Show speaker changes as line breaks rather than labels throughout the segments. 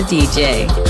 A DJ.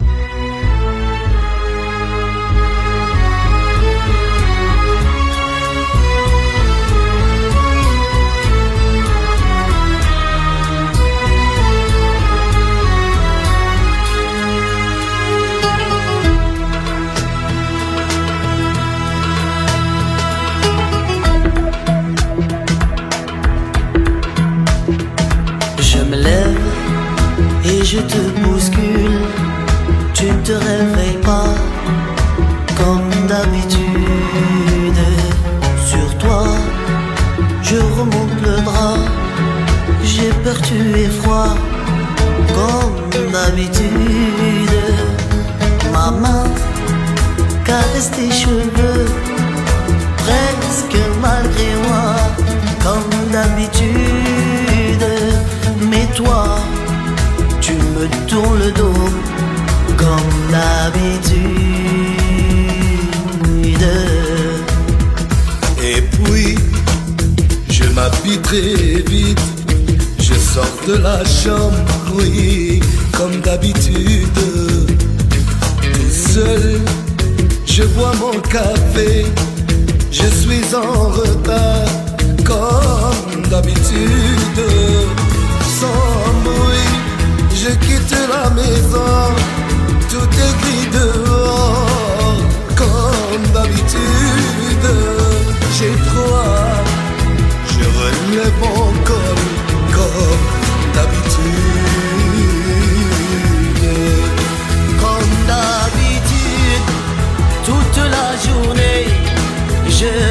de la chambre, oui, comme d'habitude. Tout seul, je bois mon café, je suis en retard, comme d'habitude. Sans bruit, je quitte la maison, tout est gris dehors, comme d'habitude. J'ai froid, je relève mon comme d'habitude,
toute la journée, je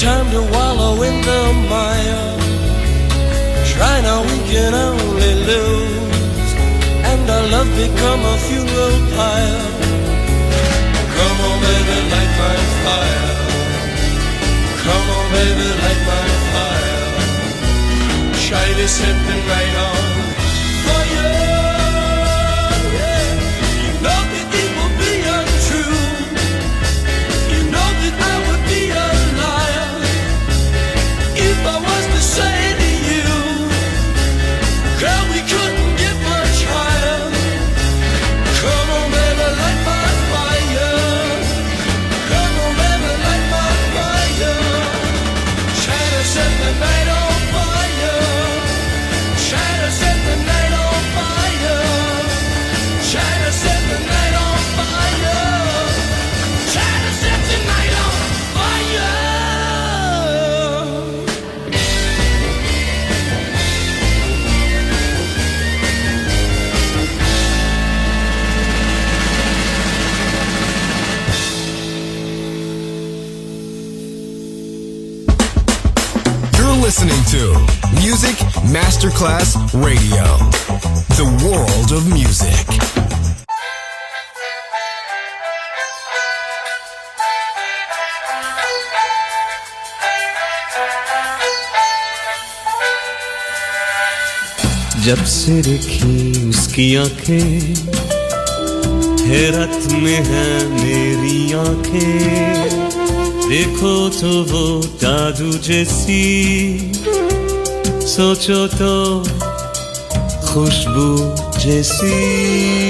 time to wallow in the mire. Try now, we can only lose, and our love become a funeral pyre. Come on, baby, light my fire. Come on, baby, light my fire. Shine this heaven right on fire.
Masterclass Radio, the world of music.
जब से देखी उसकी आंखें हैरत में है मेरी आंखें देखो तो वो जादू जैसी
سوچو تو خوشبو جسی.